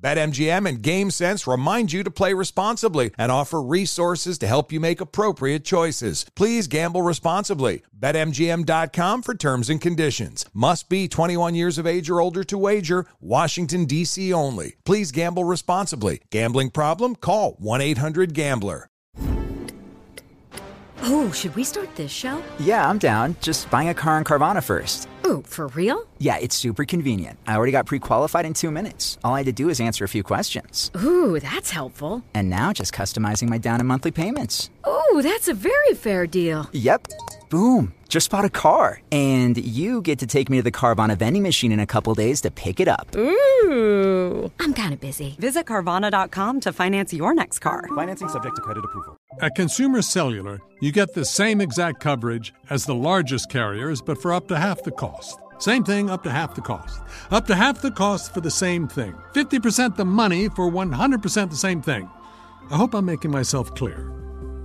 BetMGM and GameSense remind you to play responsibly and offer resources to help you make appropriate choices. Please gamble responsibly. BetMGM.com for terms and conditions. Must be 21 years of age or older to wager. Washington, D.C. only. Please gamble responsibly. Gambling problem? Call 1 800 Gambler. Oh, should we start this show? Yeah, I'm down. Just buying a car in Carvana first. Ooh, for real? Yeah, it's super convenient. I already got pre qualified in two minutes. All I had to do is answer a few questions. Ooh, that's helpful. And now just customizing my down and monthly payments. Ooh, that's a very fair deal. Yep. Boom. Just bought a car. And you get to take me to the Carvana vending machine in a couple days to pick it up. Ooh, I'm kind of busy. Visit Carvana.com to finance your next car. Financing subject to credit approval. At Consumer Cellular, you get the same exact coverage as the largest carriers, but for up to half the cost. Same thing, up to half the cost. Up to half the cost for the same thing. 50% the money for 100% the same thing. I hope I'm making myself clear.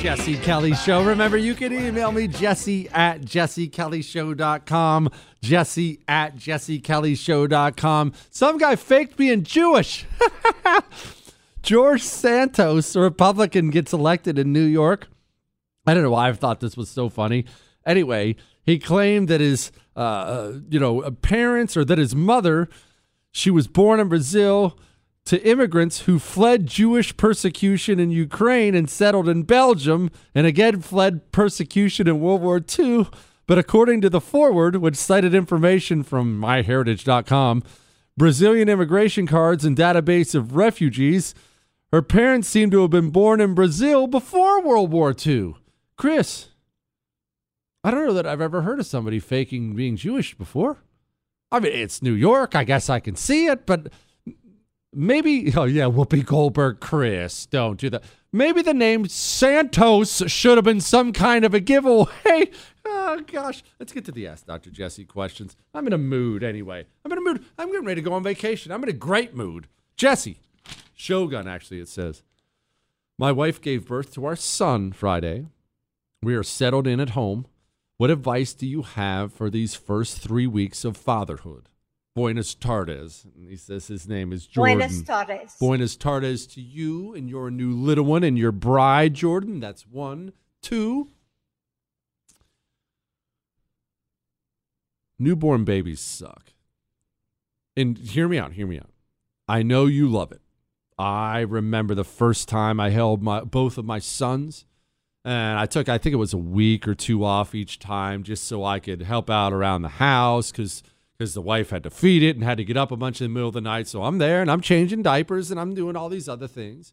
Jesse Kelly Show. Remember, you can email me, jesse at jessekellyshow.com. Jesse at jessekellyshow.com. Some guy faked being Jewish. George Santos, a Republican, gets elected in New York. I don't know why I thought this was so funny. Anyway, he claimed that his, uh, uh, you know, parents or that his mother, she was born in Brazil to immigrants who fled Jewish persecution in Ukraine and settled in Belgium, and again fled persecution in World War II. But according to the forward, which cited information from myheritage.com, Brazilian immigration cards and database of refugees, her parents seem to have been born in Brazil before World War II. Chris, I don't know that I've ever heard of somebody faking being Jewish before. I mean, it's New York. I guess I can see it, but maybe, oh yeah, Whoopi Goldberg, Chris, don't do that. Maybe the name Santos should have been some kind of a giveaway. Oh gosh, let's get to the Ask Dr. Jesse questions. I'm in a mood anyway. I'm in a mood. I'm getting ready to go on vacation. I'm in a great mood. Jesse, Shogun, actually, it says. My wife gave birth to our son Friday. We are settled in at home. What advice do you have for these first three weeks of fatherhood? Buenas tardes. And he says his name is Jordan. Buenas tardes. Buenas tardes to you and your new little one and your bride, Jordan. That's one. Two. Newborn babies suck. And hear me out, hear me out. I know you love it. I remember the first time I held my both of my sons and I took I think it was a week or two off each time just so I could help out around the house cuz because the wife had to feed it and had to get up a bunch in the middle of the night. So I'm there and I'm changing diapers and I'm doing all these other things.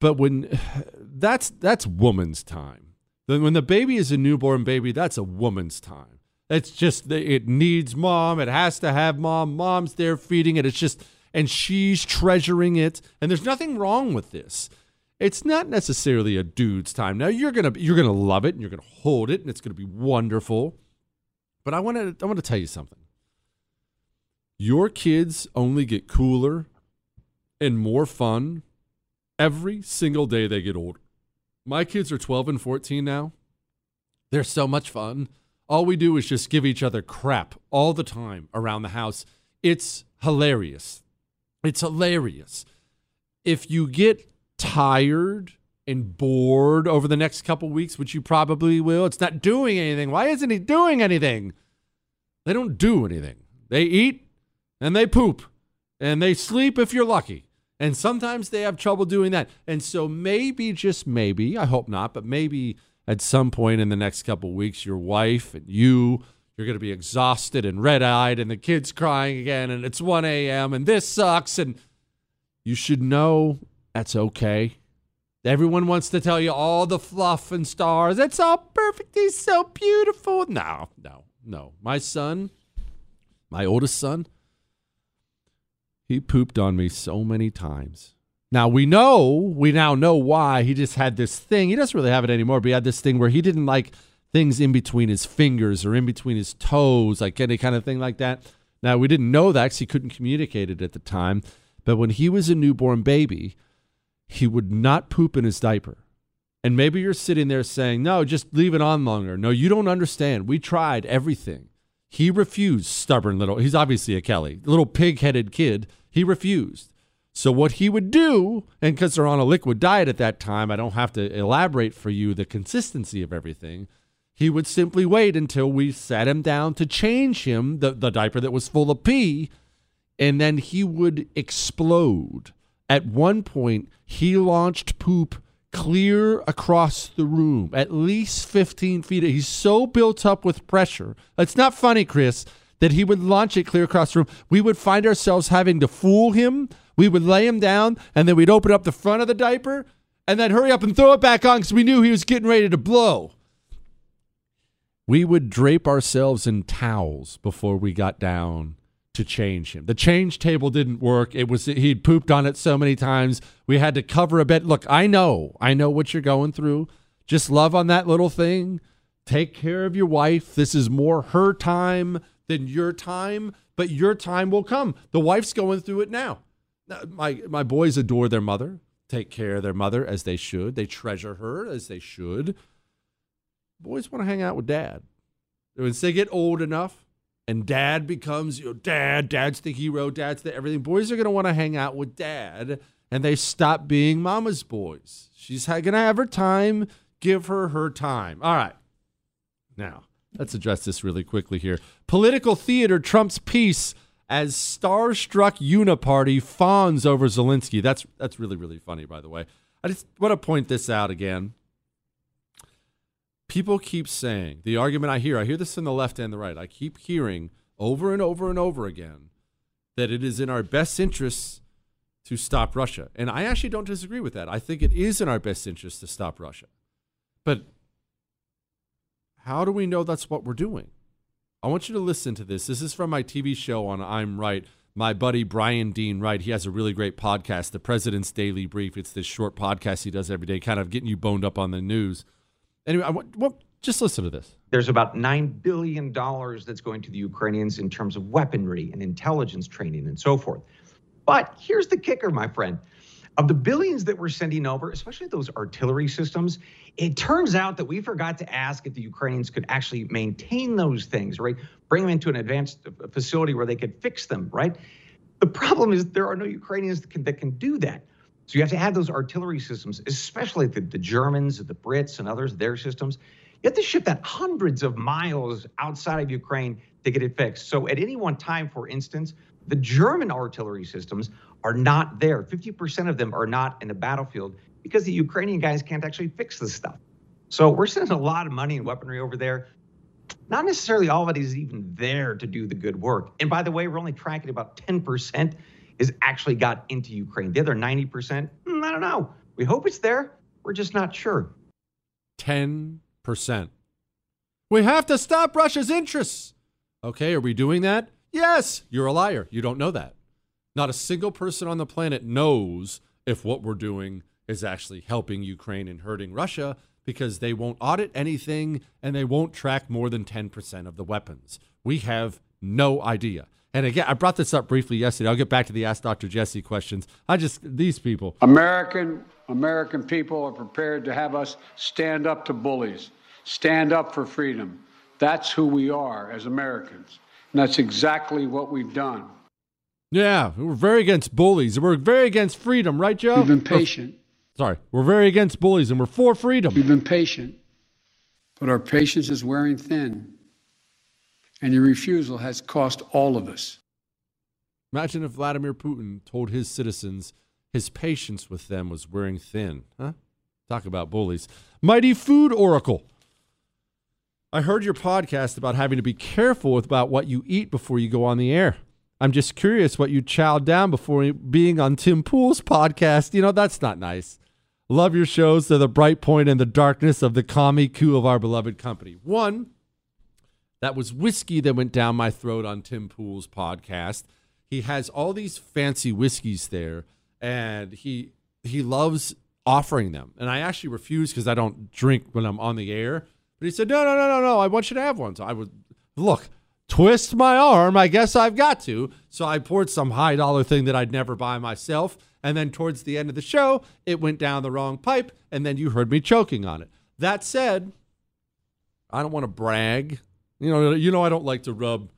But when that's that's woman's time. Then when the baby is a newborn baby, that's a woman's time. It's just it needs mom. It has to have mom. Mom's there feeding it. It's just and she's treasuring it. And there's nothing wrong with this. It's not necessarily a dude's time. Now you're gonna you're gonna love it and you're gonna hold it and it's gonna be wonderful. But I want to I want to tell you something. Your kids only get cooler and more fun every single day they get older. My kids are 12 and 14 now. They're so much fun. All we do is just give each other crap all the time around the house. It's hilarious. It's hilarious. If you get tired and bored over the next couple weeks, which you probably will, it's not doing anything. Why isn't he doing anything? They don't do anything. They eat and they poop and they sleep if you're lucky. And sometimes they have trouble doing that. And so maybe, just maybe, I hope not, but maybe at some point in the next couple weeks, your wife and you, you're going to be exhausted and red eyed, and the kid's crying again, and it's 1 a.m., and this sucks. And you should know that's okay. Everyone wants to tell you all the fluff and stars. It's all perfect. He's so beautiful. No, no, no. My son, my oldest son, he pooped on me so many times. Now we know, we now know why. He just had this thing. He doesn't really have it anymore, but he had this thing where he didn't like things in between his fingers or in between his toes, like any kind of thing like that. Now we didn't know that because he couldn't communicate it at the time. But when he was a newborn baby, he would not poop in his diaper. And maybe you're sitting there saying, no, just leave it on longer. No, you don't understand. We tried everything. He refused, stubborn little, he's obviously a Kelly, little pig headed kid. He refused. So, what he would do, and because they're on a liquid diet at that time, I don't have to elaborate for you the consistency of everything. He would simply wait until we sat him down to change him, the, the diaper that was full of pee, and then he would explode. At one point, he launched poop clear across the room, at least 15 feet. He's so built up with pressure. It's not funny, Chris, that he would launch it clear across the room. We would find ourselves having to fool him. We would lay him down, and then we'd open up the front of the diaper and then hurry up and throw it back on because we knew he was getting ready to blow. We would drape ourselves in towels before we got down to change him. The change table didn't work. It was he'd pooped on it so many times. We had to cover a bed. Look, I know. I know what you're going through. Just love on that little thing. Take care of your wife. This is more her time than your time, but your time will come. The wife's going through it now. My my boys adore their mother. Take care of their mother as they should. They treasure her as they should. Boys want to hang out with dad. Once they get old enough, and dad becomes you know, dad dad's the hero dad's the everything. Boys are going to want to hang out with dad and they stop being mama's boys. She's going to have her time give her her time. All right. Now let's address this really quickly here. Political theater trumps peace as starstruck uniparty fawns over zelensky. That's that's really really funny by the way. I just want to point this out again people keep saying the argument I hear, I hear this in the left and the right. I keep hearing over and over and over again that it is in our best interests to stop Russia. And I actually don't disagree with that. I think it is in our best interest to stop Russia. But how do we know that's what we're doing? I want you to listen to this. This is from my TV show on I'm Right. My buddy Brian Dean Wright, he has a really great podcast, The President's Daily Brief. It's this short podcast he does every day, kind of getting you boned up on the news. Anyway, I well, just listen to this. There's about $9 billion that's going to the Ukrainians in terms of weaponry and intelligence training and so forth. But here's the kicker, my friend. Of the billions that we're sending over, especially those artillery systems, it turns out that we forgot to ask if the Ukrainians could actually maintain those things, right? Bring them into an advanced facility where they could fix them, right? The problem is there are no Ukrainians that can, that can do that. So you have to have those artillery systems, especially the, the Germans, the Brits, and others, their systems. You have to ship that hundreds of miles outside of Ukraine to get it fixed. So at any one time, for instance, the German artillery systems are not there. 50% of them are not in the battlefield because the Ukrainian guys can't actually fix this stuff. So we're sending a lot of money and weaponry over there. Not necessarily all of it is even there to do the good work. And by the way, we're only tracking about 10% is actually got into Ukraine. The other 90%, hmm, I don't know. We hope it's there. We're just not sure. 10%. We have to stop Russia's interests. Okay, are we doing that? Yes. You're a liar. You don't know that. Not a single person on the planet knows if what we're doing is actually helping Ukraine and hurting Russia because they won't audit anything and they won't track more than 10% of the weapons. We have no idea. And again, I brought this up briefly yesterday. I'll get back to the Ask Dr. Jesse questions. I just, these people. American, American people are prepared to have us stand up to bullies, stand up for freedom. That's who we are as Americans. And that's exactly what we've done. Yeah, we're very against bullies. We're very against freedom, right, Joe? We've been patient. Oh, sorry, we're very against bullies and we're for freedom. We've been patient, but our patience is wearing thin and your refusal has cost all of us. Imagine if Vladimir Putin told his citizens his patience with them was wearing thin. Huh? Talk about bullies. Mighty Food Oracle. I heard your podcast about having to be careful about what you eat before you go on the air. I'm just curious what you chowed down before being on Tim Pool's podcast. You know, that's not nice. Love your shows. They're the bright point in the darkness of the commie coup of our beloved company. One, that was whiskey that went down my throat on Tim Pool's podcast. He has all these fancy whiskeys there, and he he loves offering them. And I actually refuse because I don't drink when I'm on the air. But he said, "No, no, no, no, no. I want you to have one." So I would look, twist my arm. I guess I've got to. So I poured some high dollar thing that I'd never buy myself. And then towards the end of the show, it went down the wrong pipe, and then you heard me choking on it. That said, I don't want to brag you know, you know, I don't like to rub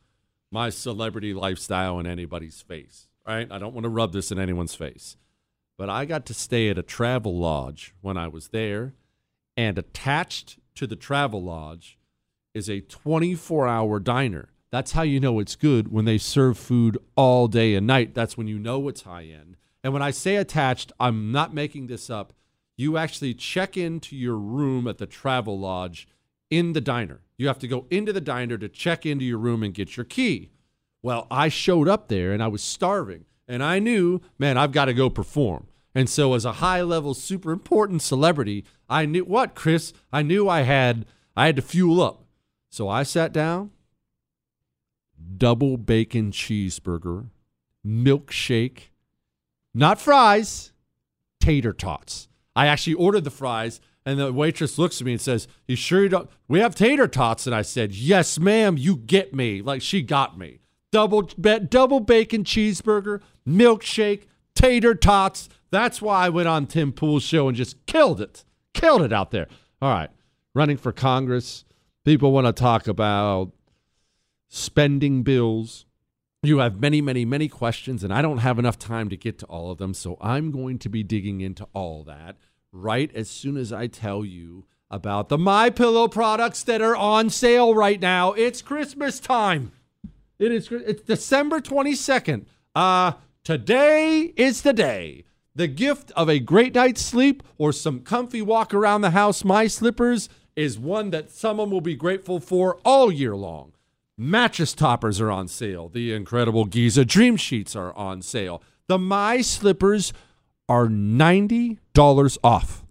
my celebrity lifestyle in anybody's face, right? I don't want to rub this in anyone's face. But I got to stay at a travel lodge when I was there, and attached to the travel lodge is a 24 hour diner. That's how you know it's good when they serve food all day and night. That's when you know it's high end. And when I say attached, I'm not making this up. You actually check into your room at the travel lodge in the diner. You have to go into the diner to check into your room and get your key. Well, I showed up there and I was starving and I knew, man, I've got to go perform. And so as a high level super important celebrity, I knew what, Chris? I knew I had I had to fuel up. So I sat down, double bacon cheeseburger, milkshake, not fries, tater tots. I actually ordered the fries and the waitress looks at me and says, You sure you don't? We have tater tots. And I said, Yes, ma'am, you get me. Like she got me. Double, double bacon cheeseburger, milkshake, tater tots. That's why I went on Tim Pool's show and just killed it. Killed it out there. All right. Running for Congress. People want to talk about spending bills. You have many, many, many questions, and I don't have enough time to get to all of them. So I'm going to be digging into all that right as soon as I tell you about the My Pillow products that are on sale right now. It's Christmas time. It is it's December 22nd. Uh today is the day. The gift of a great night's sleep or some comfy walk around the house my slippers is one that someone will be grateful for all year long. Mattress toppers are on sale. The incredible Giza Dream Sheets are on sale. The My Slippers are $90 off.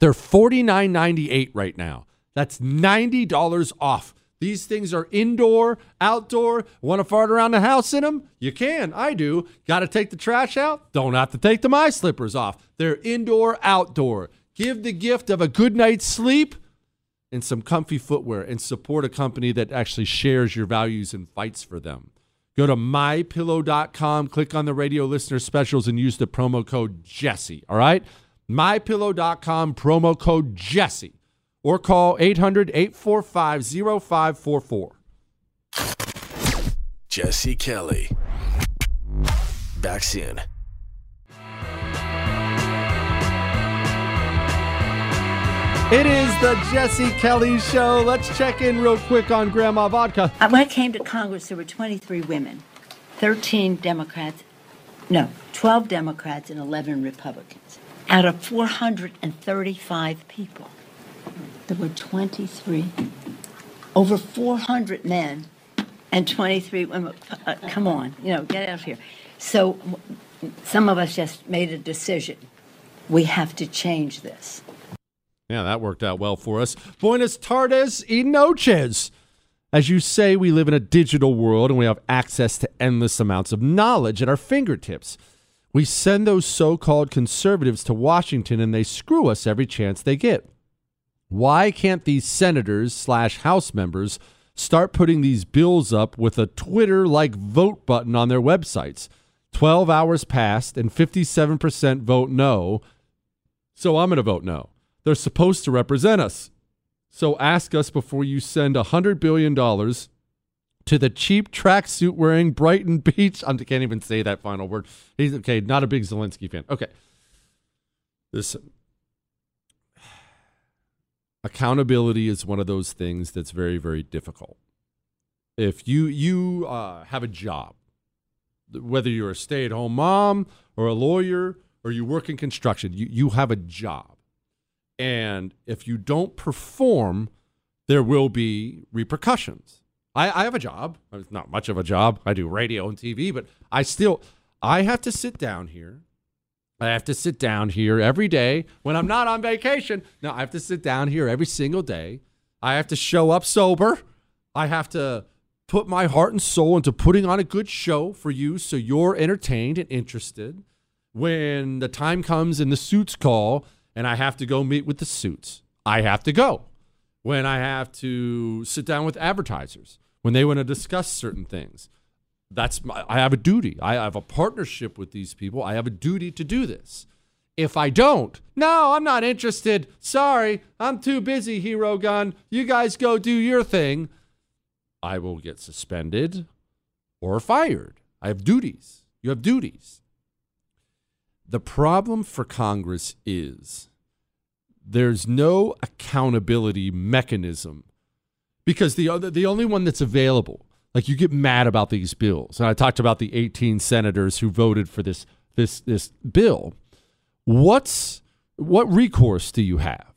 They're $49.98 right now. That's $90 off. These things are indoor, outdoor. Want to fart around the house in them? You can. I do. Got to take the trash out? Don't have to take the my slippers off. They're indoor, outdoor. Give the gift of a good night's sleep and some comfy footwear and support a company that actually shares your values and fights for them. Go to mypillow.com, click on the radio listener specials, and use the promo code Jesse. All right? Mypillow.com, promo code Jesse. Or call 800 845 0544. Jesse Kelly. Back soon. It is the Jesse Kelly Show. Let's check in real quick on Grandma Vodka. Uh, when I came to Congress, there were 23 women, 13 Democrats, no, 12 Democrats and 11 Republicans. Out of 435 people, there were 23, over 400 men and 23 women. Uh, come on, you know, get out of here. So some of us just made a decision. We have to change this. Yeah, that worked out well for us. Buenos tardes y noches. As you say, we live in a digital world and we have access to endless amounts of knowledge at our fingertips. We send those so called conservatives to Washington and they screw us every chance they get. Why can't these senators slash House members start putting these bills up with a Twitter like vote button on their websites? 12 hours passed and 57% vote no. So I'm going to vote no. They're supposed to represent us. So ask us before you send $100 billion to the cheap tracksuit wearing Brighton Beach. I can't even say that final word. He's okay, not a big Zelensky fan. Okay. Listen. Accountability is one of those things that's very, very difficult. If you you uh, have a job, whether you're a stay-at-home mom or a lawyer or you work in construction, you, you have a job. And if you don't perform, there will be repercussions. I, I have a job. It's not much of a job. I do radio and TV, but I still I have to sit down here. I have to sit down here every day when I'm not on vacation. No, I have to sit down here every single day. I have to show up sober. I have to put my heart and soul into putting on a good show for you so you're entertained and interested. When the time comes and the suits call and I have to go meet with the suits, I have to go. When I have to sit down with advertisers, when they want to discuss certain things, that's my, I have a duty. I have a partnership with these people. I have a duty to do this. If I don't, no, I'm not interested. Sorry, I'm too busy, Hero Gun. You guys go do your thing. I will get suspended or fired. I have duties. You have duties. The problem for Congress is there's no accountability mechanism because the other, the only one that's available, like you get mad about these bills. And I talked about the 18 senators who voted for this this this bill. What's what recourse do you have?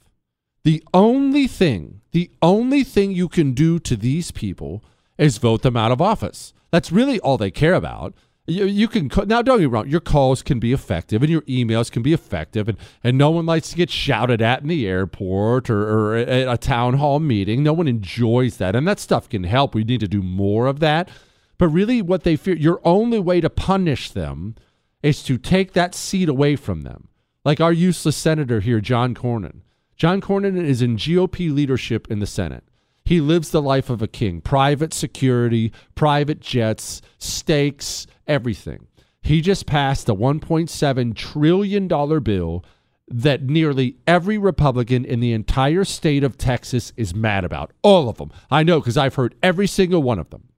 The only thing, the only thing you can do to these people is vote them out of office. That's really all they care about. You, you can now don't get wrong. Your calls can be effective and your emails can be effective, and, and no one likes to get shouted at in the airport or, or at a town hall meeting. No one enjoys that, and that stuff can help. We need to do more of that. But really, what they fear, your only way to punish them is to take that seat away from them. Like our useless senator here, John Cornyn. John Cornyn is in GOP leadership in the Senate. He lives the life of a king private security, private jets, steaks, everything. He just passed a $1.7 trillion bill that nearly every Republican in the entire state of Texas is mad about. All of them. I know because I've heard every single one of them.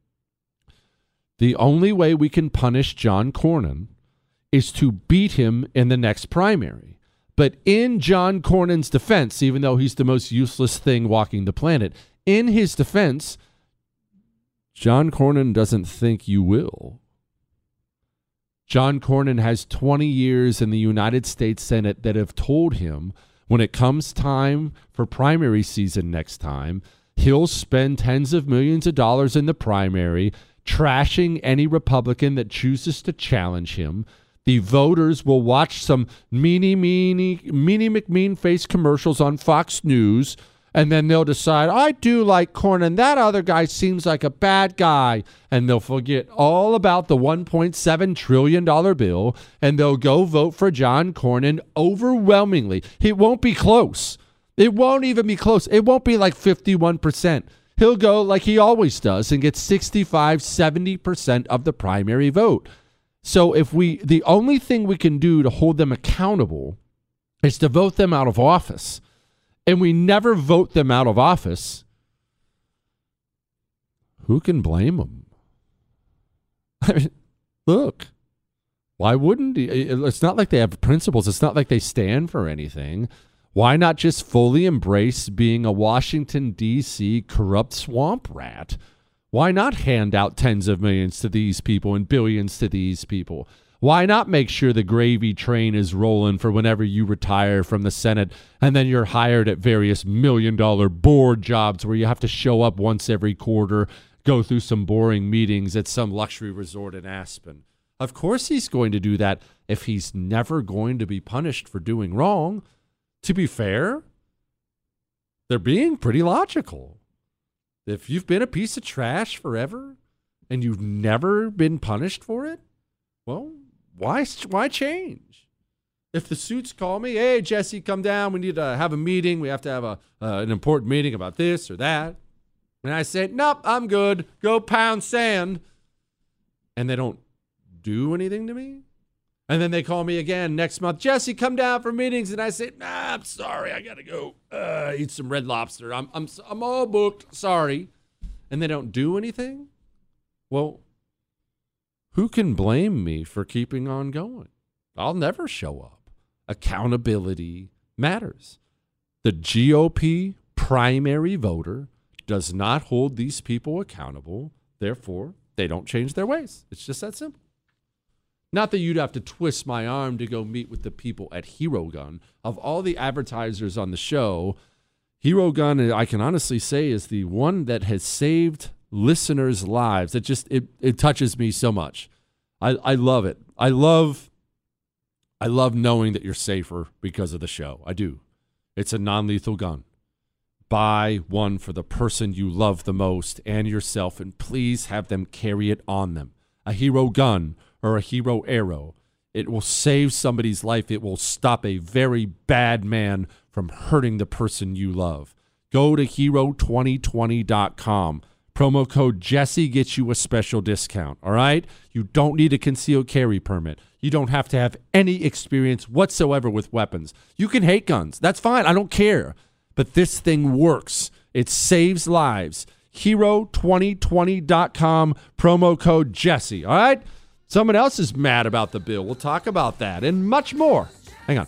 The only way we can punish John Cornyn is to beat him in the next primary. But in John Cornyn's defense, even though he's the most useless thing walking the planet, in his defense, John Cornyn doesn't think you will. John Cornyn has 20 years in the United States Senate that have told him when it comes time for primary season next time, he'll spend tens of millions of dollars in the primary, trashing any Republican that chooses to challenge him. The voters will watch some meanie, meanie, meanie McMean face commercials on Fox News and then they'll decide I do like Cornyn. That other guy seems like a bad guy, and they'll forget all about the 1.7 trillion dollar bill, and they'll go vote for John Cornyn overwhelmingly. It won't be close. It won't even be close. It won't be like 51 percent. He'll go like he always does and get 65, 70 percent of the primary vote. So if we, the only thing we can do to hold them accountable is to vote them out of office and we never vote them out of office, who can blame them? I mean, look, why wouldn't he? It's not like they have principles. It's not like they stand for anything. Why not just fully embrace being a Washington, D.C. corrupt swamp rat? Why not hand out tens of millions to these people and billions to these people? Why not make sure the gravy train is rolling for whenever you retire from the Senate and then you're hired at various million dollar board jobs where you have to show up once every quarter, go through some boring meetings at some luxury resort in Aspen? Of course, he's going to do that if he's never going to be punished for doing wrong. To be fair, they're being pretty logical. If you've been a piece of trash forever and you've never been punished for it, well, why why change? If the suits call me, hey Jesse, come down. We need to have a meeting. We have to have a uh, an important meeting about this or that. And I say, nope, I'm good. Go pound sand. And they don't do anything to me. And then they call me again next month. Jesse, come down for meetings. And I say, nah, I'm sorry. I got to go uh, eat some red lobster. I'm, I'm, I'm all booked. Sorry. And they don't do anything. Well, who can blame me for keeping on going? I'll never show up. Accountability matters. The GOP primary voter does not hold these people accountable. Therefore, they don't change their ways. It's just that simple. Not that you'd have to twist my arm to go meet with the people at Hero Gun. Of all the advertisers on the show, Hero Gun, I can honestly say, is the one that has saved listeners' lives. It just it it touches me so much. I, I love it. I love I love knowing that you're safer because of the show. I do. It's a non-lethal gun. Buy one for the person you love the most and yourself, and please have them carry it on them. A hero gun or a hero arrow. It will save somebody's life. It will stop a very bad man from hurting the person you love. Go to hero2020.com. Promo code Jesse gets you a special discount. All right? You don't need a concealed carry permit. You don't have to have any experience whatsoever with weapons. You can hate guns. That's fine. I don't care. But this thing works. It saves lives. Hero2020.com, promo code Jesse. All right? Someone else is mad about the bill. We'll talk about that and much more. Hang on.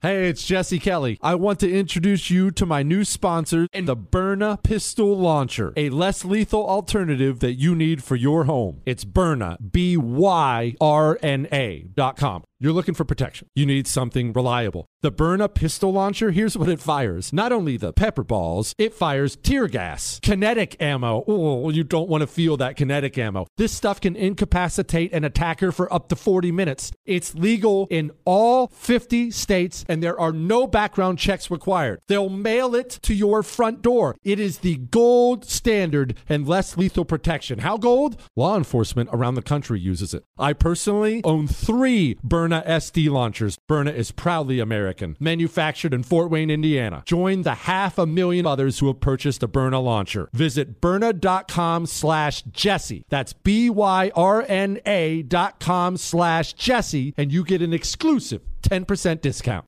Hey, it's Jesse Kelly. I want to introduce you to my new sponsor, the Byrna Pistol Launcher, a less lethal alternative that you need for your home. It's Byrna, B Y R N A dot com. You're looking for protection. You need something reliable. The Byrna pistol launcher, here's what it fires. Not only the pepper balls, it fires tear gas, kinetic ammo. Oh, you don't want to feel that kinetic ammo. This stuff can incapacitate an attacker for up to 40 minutes. It's legal in all 50 states and there are no background checks required. They'll mail it to your front door. It is the gold standard and less lethal protection. How gold? Law enforcement around the country uses it. I personally own three Byrna Byrna SD launchers. Byrna is proudly American, manufactured in Fort Wayne, Indiana. Join the half a million others who have purchased a Byrna launcher. Visit Byrna.com slash Jesse. That's B-Y-R-N-A dot com slash Jesse, and you get an exclusive 10% discount.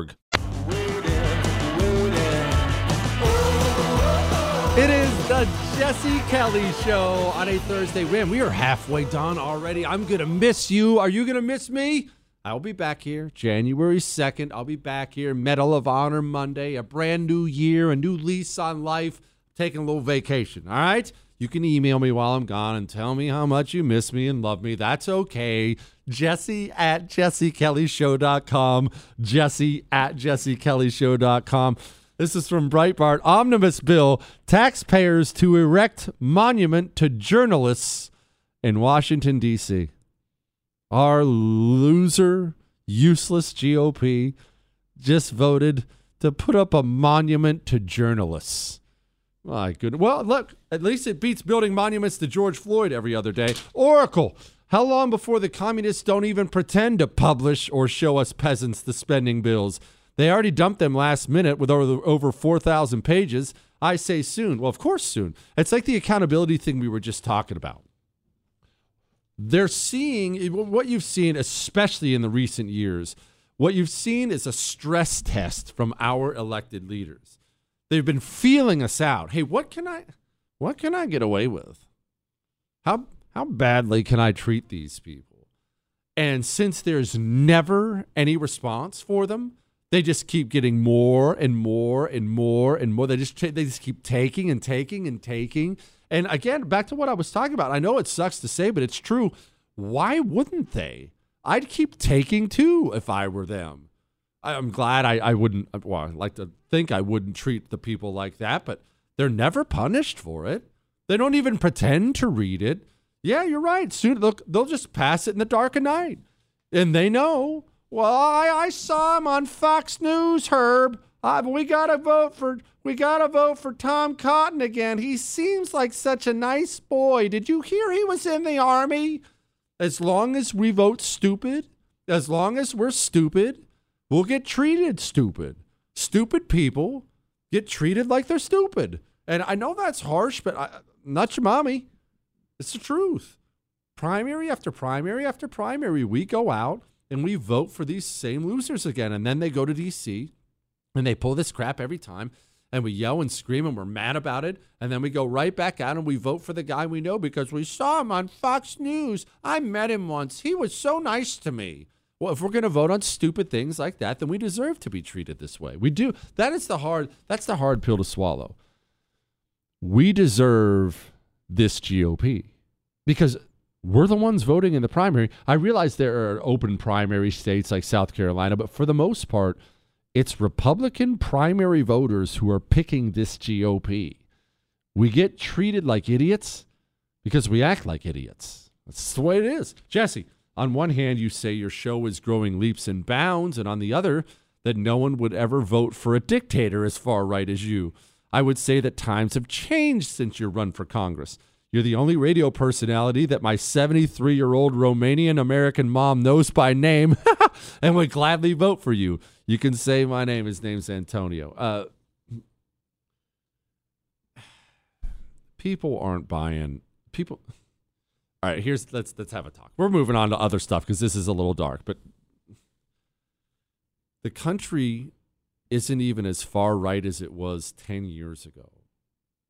It is the Jesse Kelly Show on a Thursday. Man, we are halfway done already. I'm going to miss you. Are you going to miss me? I'll be back here January 2nd. I'll be back here. Medal of Honor Monday, a brand new year, a new lease on life, taking a little vacation. All right? You can email me while I'm gone and tell me how much you miss me and love me. That's okay. Jesse at jessekellyshow.com. Jesse at jessekellyshow.com. This is from Breitbart. Omnibus bill taxpayers to erect monument to journalists in Washington, D.C. Our loser, useless GOP just voted to put up a monument to journalists. My goodness. Well, look, at least it beats building monuments to George Floyd every other day. Oracle. How long before the communists don't even pretend to publish or show us peasants the spending bills? They already dumped them last minute with over, over 4,000 pages. I say soon. Well, of course, soon. It's like the accountability thing we were just talking about. They're seeing eh, what you've seen, especially in the recent years. What you've seen is a stress test from our elected leaders. They've been feeling us out. Hey, what can I, what can I get away with? How how badly can I treat these people? And since there's never any response for them, they just keep getting more and more and more and more. They just they just keep taking and taking and taking. And again, back to what I was talking about. I know it sucks to say, but it's true. Why wouldn't they? I'd keep taking too if I were them. I'm glad I, I wouldn't. Uh, well, I like to think I wouldn't treat the people like that, but they're never punished for it. They don't even pretend to read it. Yeah, you're right. Soon they'll, they'll just pass it in the dark of night, and they know well, I, I saw him on Fox News, Herb. Uh, we gotta vote for we gotta vote for Tom Cotton again. He seems like such a nice boy. Did you hear he was in the army? As long as we vote stupid, as long as we're stupid, we'll get treated stupid. Stupid people get treated like they're stupid. And I know that's harsh, but I, not your mommy. It's the truth. Primary after primary after primary, we go out and we vote for these same losers again. And then they go to DC and they pull this crap every time. And we yell and scream and we're mad about it. And then we go right back out and we vote for the guy we know because we saw him on Fox News. I met him once. He was so nice to me. Well, if we're going to vote on stupid things like that, then we deserve to be treated this way. We do. That is the hard that's the hard pill to swallow. We deserve this GOP. Because we're the ones voting in the primary. I realize there are open primary states like South Carolina, but for the most part, it's Republican primary voters who are picking this GOP. We get treated like idiots because we act like idiots. That's the way it is. Jesse, on one hand, you say your show is growing leaps and bounds, and on the other, that no one would ever vote for a dictator as far right as you. I would say that times have changed since your run for Congress. You're the only radio personality that my 73 year old Romanian American mom knows by name and would gladly vote for you. You can say my name. His name's Antonio. Uh, people aren't buying. People. All right, here's let's let's have a talk. We're moving on to other stuff because this is a little dark, but the country isn't even as far right as it was 10 years ago.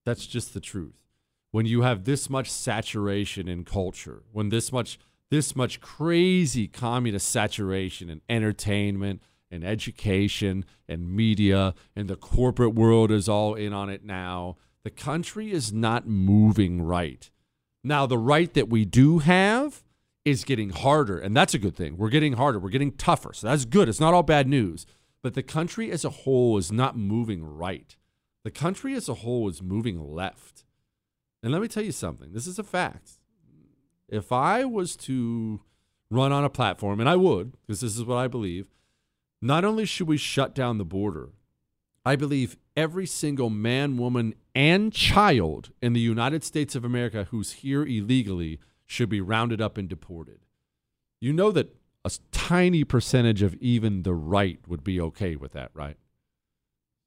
That's just the truth when you have this much saturation in culture, when this much this much crazy communist saturation in entertainment and education and media and the corporate world is all in on it now. The country is not moving right. Now, the right that we do have is getting harder, and that's a good thing. We're getting harder, we're getting tougher. So that's good. It's not all bad news. But the country as a whole is not moving right. The country as a whole is moving left. And let me tell you something this is a fact. If I was to run on a platform, and I would, because this is what I believe, not only should we shut down the border, I believe every single man, woman, and child in the United States of America who's here illegally should be rounded up and deported. You know that a tiny percentage of even the right would be okay with that, right?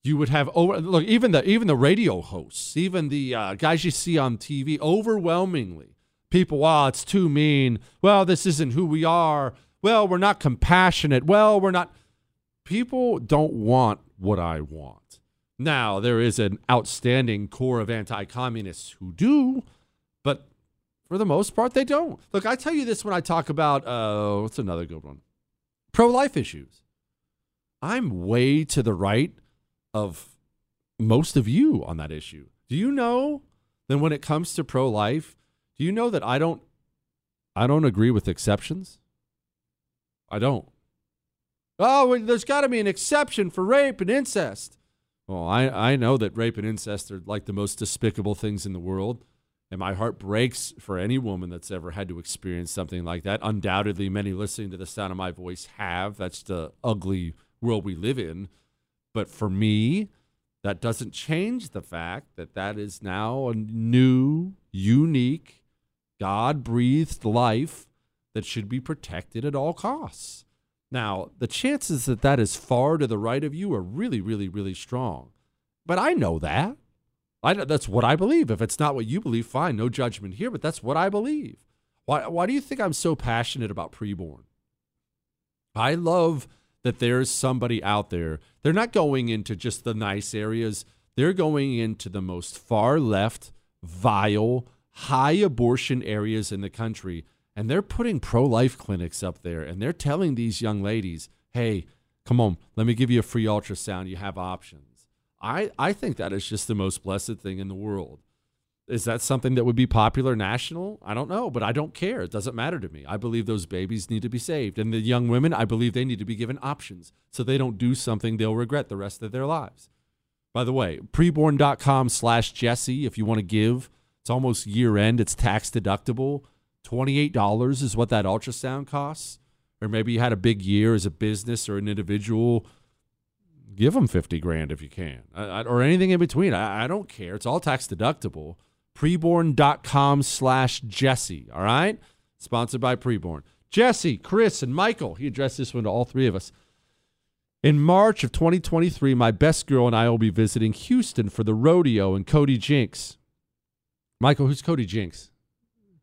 You would have over look even the even the radio hosts, even the uh, guys you see on TV, overwhelmingly people. Wow, it's too mean. Well, this isn't who we are. Well, we're not compassionate. Well, we're not. People don't want what I want. Now, there is an outstanding core of anti communists who do, but for the most part, they don't. Look, I tell you this when I talk about, uh, what's another good one? Pro life issues. I'm way to the right of most of you on that issue. Do you know that when it comes to pro life, do you know that I don't I don't agree with exceptions? I don't. Oh, there's got to be an exception for rape and incest. Well, I, I know that rape and incest are like the most despicable things in the world. And my heart breaks for any woman that's ever had to experience something like that. Undoubtedly, many listening to the sound of my voice have. That's the ugly world we live in. But for me, that doesn't change the fact that that is now a new, unique, God breathed life that should be protected at all costs. Now, the chances that that is far to the right of you are really, really, really strong. But I know that. I know that's what I believe. If it's not what you believe, fine, no judgment here, but that's what I believe. Why, why do you think I'm so passionate about preborn? I love that there's somebody out there. They're not going into just the nice areas, they're going into the most far left, vile, high abortion areas in the country and they're putting pro life clinics up there and they're telling these young ladies, hey, come on, let me give you a free ultrasound. You have options. I, I think that is just the most blessed thing in the world. Is that something that would be popular national? I don't know, but I don't care. It doesn't matter to me. I believe those babies need to be saved. And the young women, I believe they need to be given options so they don't do something they'll regret the rest of their lives. By the way, preborn.com slash Jesse if you want to give. It's almost year end, it's tax deductible. $28 is what that ultrasound costs. Or maybe you had a big year as a business or an individual. Give them 50 grand if you can, or anything in between. I, I don't care. It's all tax deductible. Preborn.com slash Jesse. All right. Sponsored by Preborn. Jesse, Chris, and Michael. He addressed this one to all three of us. In March of 2023, my best girl and I will be visiting Houston for the rodeo and Cody Jinks. Michael, who's Cody Jinks?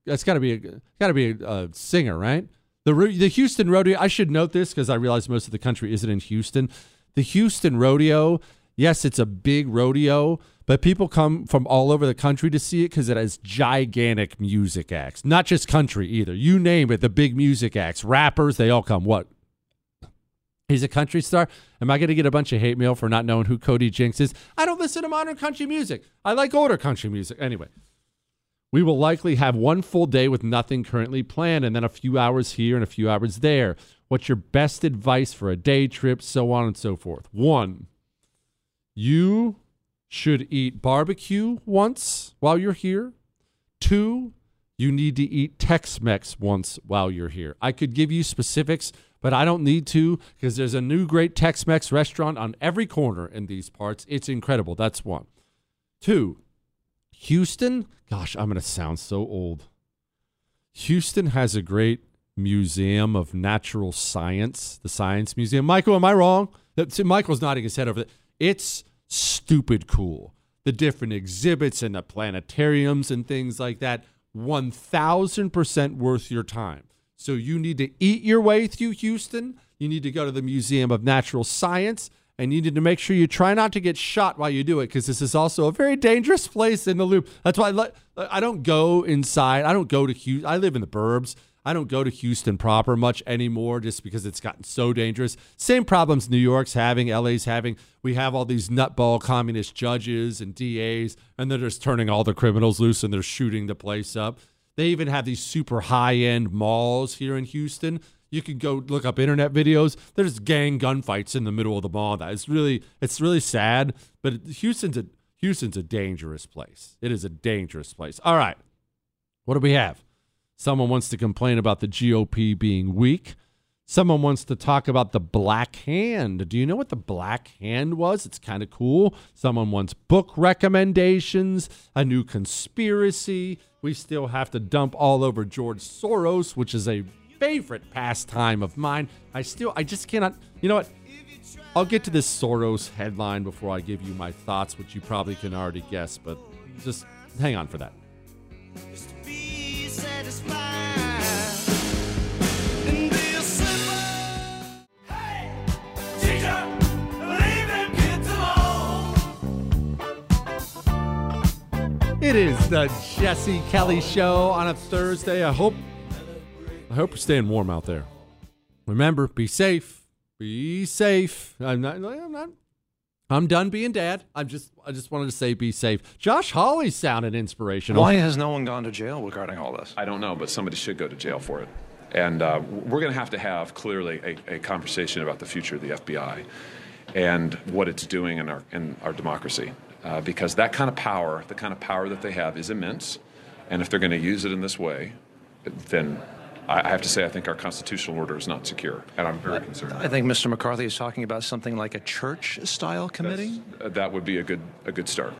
That's got to be a got to be a, a, singer, right? The the Houston Rodeo. I should note this because I realize most of the country isn't in Houston. The Houston Rodeo. Yes, it's a big rodeo, but people come from all over the country to see it because it has gigantic music acts. Not just country either. You name it, the big music acts, rappers, they all come. What? He's a country star. Am I going to get a bunch of hate mail for not knowing who Cody Jinks is? I don't listen to modern country music. I like older country music. Anyway, we will likely have one full day with nothing currently planned and then a few hours here and a few hours there. What's your best advice for a day trip, so on and so forth? One, you should eat barbecue once while you're here. Two, you need to eat Tex Mex once while you're here. I could give you specifics, but I don't need to because there's a new great Tex Mex restaurant on every corner in these parts. It's incredible. That's one. Two, Houston, gosh, I'm going to sound so old. Houston has a great museum of natural science, the Science Museum. Michael, am I wrong? Michael's nodding his head over it. It's stupid cool. The different exhibits and the planetariums and things like that. 1000% worth your time. So you need to eat your way through Houston. You need to go to the Museum of Natural Science and you need to make sure you try not to get shot while you do it because this is also a very dangerous place in the loop. That's why I, I don't go inside. I don't go to Houston. I live in the burbs. I don't go to Houston proper much anymore just because it's gotten so dangerous. Same problems New York's having, LA's having. We have all these nutball communist judges and DAs, and they're just turning all the criminals loose and they're shooting the place up. They even have these super high end malls here in Houston. You can go look up internet videos. There's gang gunfights in the middle of the mall. That it's really it's really sad. But Houston's a Houston's a dangerous place. It is a dangerous place. All right. What do we have? Someone wants to complain about the GOP being weak. Someone wants to talk about the black hand. Do you know what the black hand was? It's kind of cool. Someone wants book recommendations, a new conspiracy. We still have to dump all over George Soros, which is a favorite pastime of mine. I still, I just cannot, you know what? I'll get to this Soros headline before I give you my thoughts, which you probably can already guess, but just hang on for that. It is the Jesse Kelly Show on a Thursday. I hope I hope you're staying warm out there. Remember, be safe. Be safe. I'm not. I'm not. I'm done being dad. I'm just. I just wanted to say, be safe. Josh Hawley sounded inspirational. Why has no one gone to jail regarding all this? I don't know, but somebody should go to jail for it. And uh, we're going to have to have clearly a, a conversation about the future of the FBI and what it's doing in our in our democracy uh, because that kind of power, the kind of power that they have, is immense. And if they're going to use it in this way, then I have to say I think our constitutional order is not secure, and I'm very concerned. I think Mr. McCarthy is talking about something like a church-style committee. Uh, that would be a good a good start.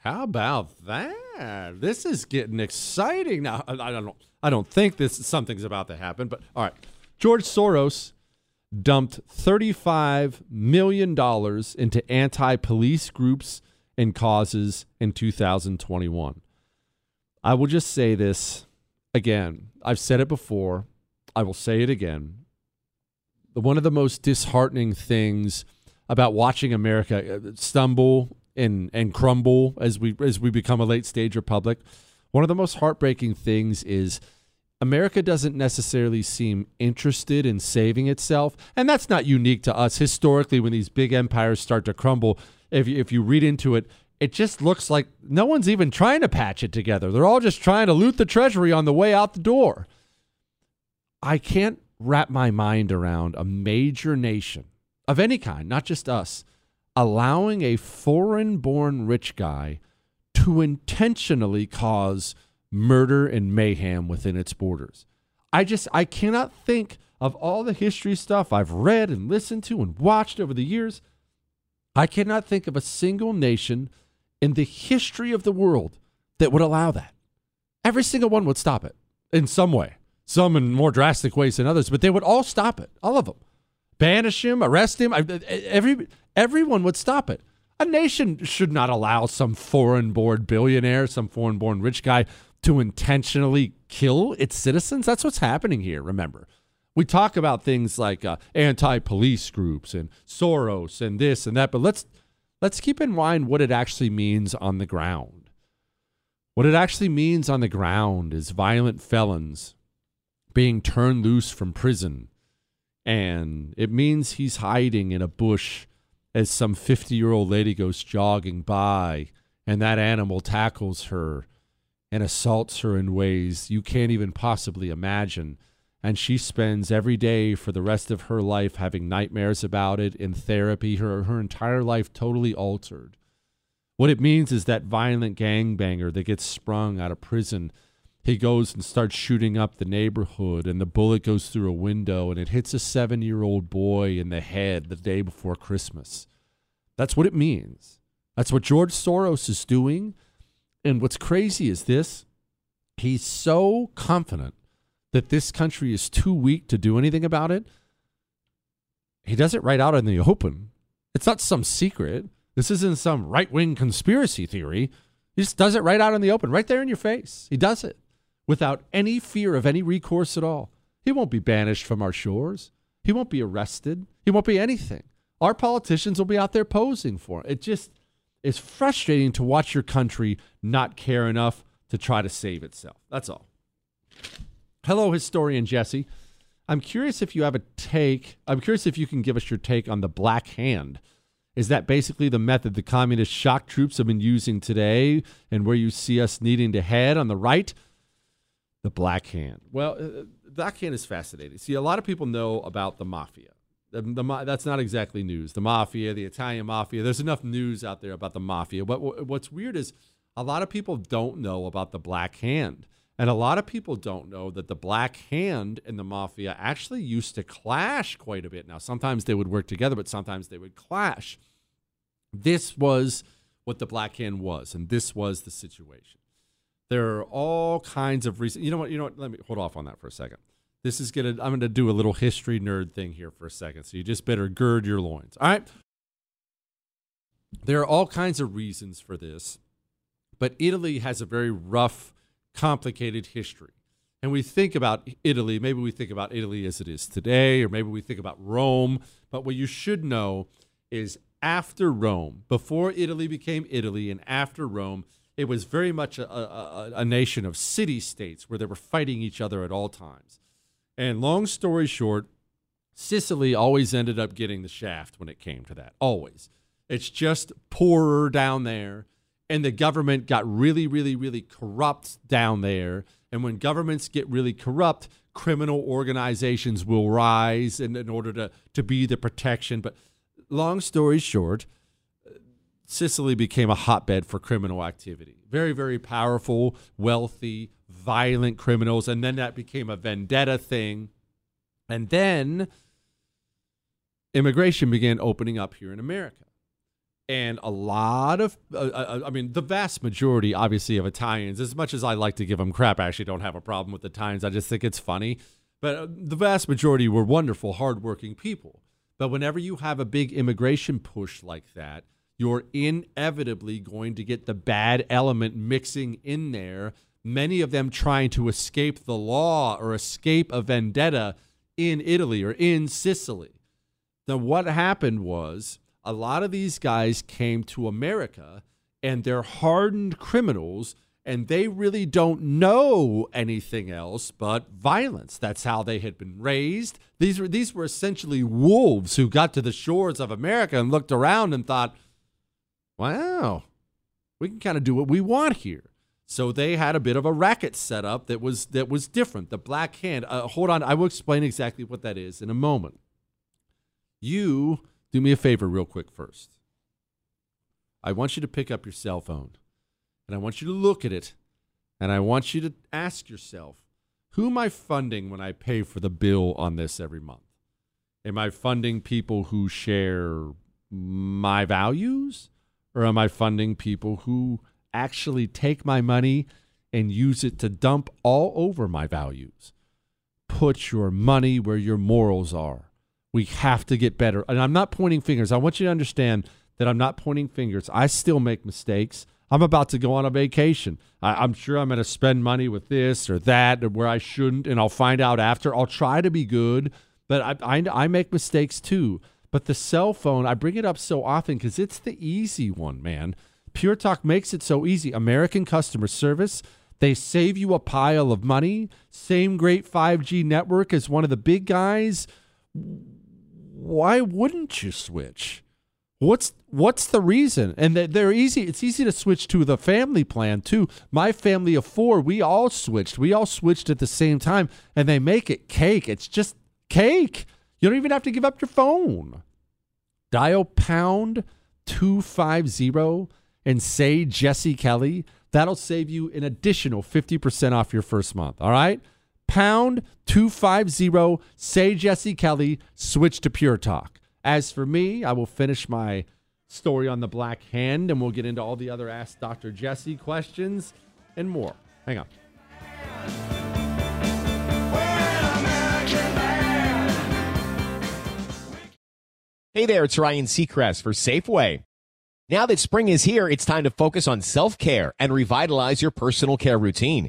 How about that? This is getting exciting now. I don't I don't think this something's about to happen, but all right. George Soros dumped $35 million into anti police groups and causes in 2021. I will just say this again. I've said it before. I will say it again. One of the most disheartening things about watching America uh, stumble and, and crumble as we as we become a late stage republic, one of the most heartbreaking things is America doesn't necessarily seem interested in saving itself. And that's not unique to us. Historically, when these big empires start to crumble, if you, if you read into it, it just looks like no one's even trying to patch it together. They're all just trying to loot the treasury on the way out the door. I can't wrap my mind around a major nation of any kind, not just us, allowing a foreign born rich guy to intentionally cause murder and mayhem within its borders. I just I cannot think of all the history stuff I've read and listened to and watched over the years. I cannot think of a single nation in the history of the world that would allow that. Every single one would stop it in some way, some in more drastic ways than others, but they would all stop it, all of them. Banish him, arrest him. Every everyone would stop it. A nation should not allow some foreign-born billionaire, some foreign-born rich guy to intentionally kill its citizens. That's what's happening here, remember. We talk about things like uh, anti-police groups and Soros and this and that, but let's let's keep in mind what it actually means on the ground. What it actually means on the ground is violent felons being turned loose from prison. And it means he's hiding in a bush as some 50 year old lady goes jogging by and that animal tackles her and assaults her in ways you can't even possibly imagine. And she spends every day for the rest of her life having nightmares about it in therapy, her, her entire life totally altered. What it means is that violent gangbanger that gets sprung out of prison, he goes and starts shooting up the neighborhood, and the bullet goes through a window and it hits a seven year old boy in the head the day before Christmas. That's what it means. That's what George Soros is doing. And what's crazy is this he's so confident that this country is too weak to do anything about it. He does it right out in the open. It's not some secret. This isn't some right wing conspiracy theory. He just does it right out in the open, right there in your face. He does it without any fear of any recourse at all. He won't be banished from our shores. He won't be arrested. He won't be anything. Our politicians will be out there posing for him. It just, is frustrating to watch your country not care enough to try to save itself. That's all. Hello, historian Jesse. I'm curious if you have a take. I'm curious if you can give us your take on the Black Hand. Is that basically the method the communist shock troops have been using today and where you see us needing to head on the right? The Black Hand. Well, uh, Black Hand is fascinating. See, a lot of people know about the mafia. The, the, that's not exactly news. The mafia, the Italian mafia, there's enough news out there about the mafia. But what's weird is a lot of people don't know about the Black Hand. And a lot of people don't know that the Black Hand and the Mafia actually used to clash quite a bit. Now, sometimes they would work together, but sometimes they would clash. This was what the Black Hand was, and this was the situation. There are all kinds of reasons. You know what? You know what? Let me hold off on that for a second. This is gonna. I'm gonna do a little history nerd thing here for a second. So you just better gird your loins. All right. There are all kinds of reasons for this, but Italy has a very rough complicated history. And we think about Italy, maybe we think about Italy as it is today, or maybe we think about Rome. But what you should know is after Rome, before Italy became Italy, and after Rome, it was very much a, a, a nation of city states where they were fighting each other at all times. And long story short, Sicily always ended up getting the shaft when it came to that. Always. It's just poorer down there and the government got really, really, really corrupt down there. And when governments get really corrupt, criminal organizations will rise in, in order to, to be the protection. But long story short, Sicily became a hotbed for criminal activity. Very, very powerful, wealthy, violent criminals. And then that became a vendetta thing. And then immigration began opening up here in America and a lot of uh, uh, i mean the vast majority obviously of italians as much as i like to give them crap i actually don't have a problem with italians. I just think it's funny. But uh, the vast majority were wonderful hardworking people. But whenever you have a big immigration push like that you're inevitably going to get the bad element mixing in there many of them trying to escape the law or escape a vendetta in italy or in sicily. Now what happened was a lot of these guys came to America and they're hardened criminals and they really don't know anything else but violence. That's how they had been raised. These were these were essentially wolves who got to the shores of America and looked around and thought, "Wow, we can kind of do what we want here." So they had a bit of a racket set up that was that was different. The Black Hand. Uh, hold on, I will explain exactly what that is in a moment. You do me a favor, real quick, first. I want you to pick up your cell phone and I want you to look at it and I want you to ask yourself who am I funding when I pay for the bill on this every month? Am I funding people who share my values or am I funding people who actually take my money and use it to dump all over my values? Put your money where your morals are. We have to get better. And I'm not pointing fingers. I want you to understand that I'm not pointing fingers. I still make mistakes. I'm about to go on a vacation. I, am sure I'm going to spend money with this or that or where I shouldn't, and I'll find out after. I'll try to be good, but I, I, I make mistakes too. But the cell phone, I bring it up so often because it's the easy one, man. Pure Talk makes it so easy. American customer service, they save you a pile of money. Same great 5G network as one of the big guys why wouldn't you switch? What's what's the reason? And they're easy. It's easy to switch to the family plan too. My family of four, we all switched. We all switched at the same time, and they make it cake. It's just cake. You don't even have to give up your phone. Dial pound two five zero and say Jesse Kelly. That'll save you an additional fifty percent off your first month. All right pound 250, say Jesse Kelly, switch to Pure Talk. As for me, I will finish my story on the Black Hand and we'll get into all the other Ask Dr. Jesse questions and more. Hang on. Hey there, it's Ryan Seacrest for Safeway. Now that spring is here, it's time to focus on self care and revitalize your personal care routine.